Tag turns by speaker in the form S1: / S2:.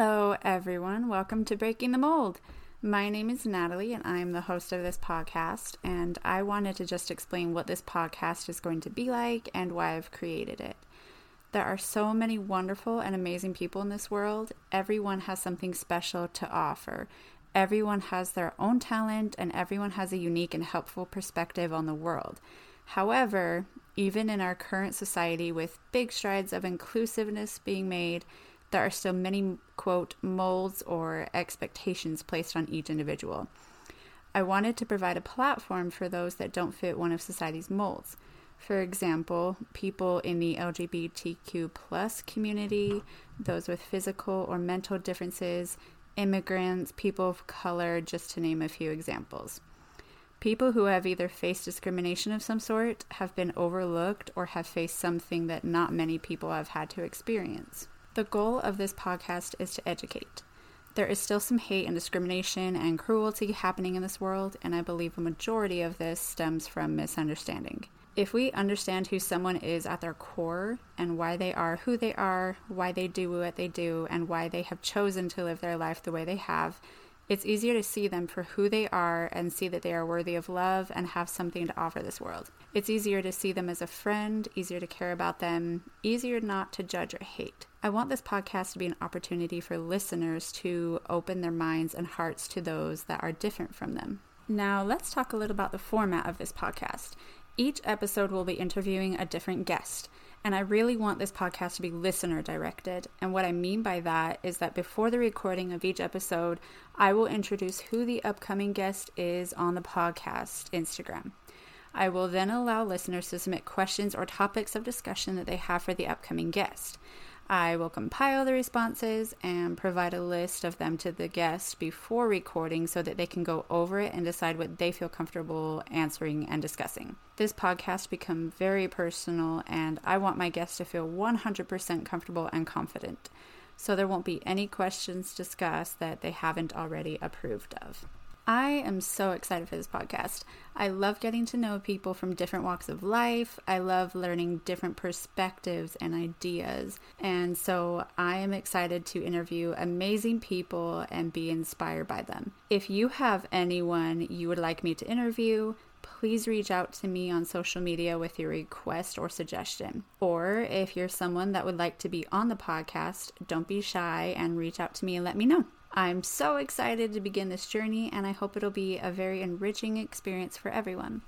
S1: Hello, everyone. Welcome to Breaking the Mold. My name is Natalie, and I'm the host of this podcast. And I wanted to just explain what this podcast is going to be like and why I've created it. There are so many wonderful and amazing people in this world. Everyone has something special to offer. Everyone has their own talent, and everyone has a unique and helpful perspective on the world. However, even in our current society, with big strides of inclusiveness being made, there are still many, quote, molds or expectations placed on each individual. I wanted to provide a platform for those that don't fit one of society's molds. For example, people in the LGBTQ plus community, those with physical or mental differences, immigrants, people of color, just to name a few examples. People who have either faced discrimination of some sort, have been overlooked, or have faced something that not many people have had to experience. The goal of this podcast is to educate. There is still some hate and discrimination and cruelty happening in this world, and I believe a majority of this stems from misunderstanding. If we understand who someone is at their core and why they are who they are, why they do what they do, and why they have chosen to live their life the way they have, it's easier to see them for who they are and see that they are worthy of love and have something to offer this world. It's easier to see them as a friend, easier to care about them, easier not to judge or hate. I want this podcast to be an opportunity for listeners to open their minds and hearts to those that are different from them. Now, let's talk a little about the format of this podcast. Each episode will be interviewing a different guest. And I really want this podcast to be listener directed. And what I mean by that is that before the recording of each episode, I will introduce who the upcoming guest is on the podcast Instagram. I will then allow listeners to submit questions or topics of discussion that they have for the upcoming guest. I will compile the responses and provide a list of them to the guest before recording so that they can go over it and decide what they feel comfortable answering and discussing. This podcast become very personal and I want my guests to feel 100% comfortable and confident. So there won't be any questions discussed that they haven't already approved of. I am so excited for this podcast. I love getting to know people from different walks of life. I love learning different perspectives and ideas. And so I am excited to interview amazing people and be inspired by them. If you have anyone you would like me to interview, please reach out to me on social media with your request or suggestion. Or if you're someone that would like to be on the podcast, don't be shy and reach out to me and let me know. I'm so excited to begin this journey, and I hope it'll be a very enriching experience for everyone.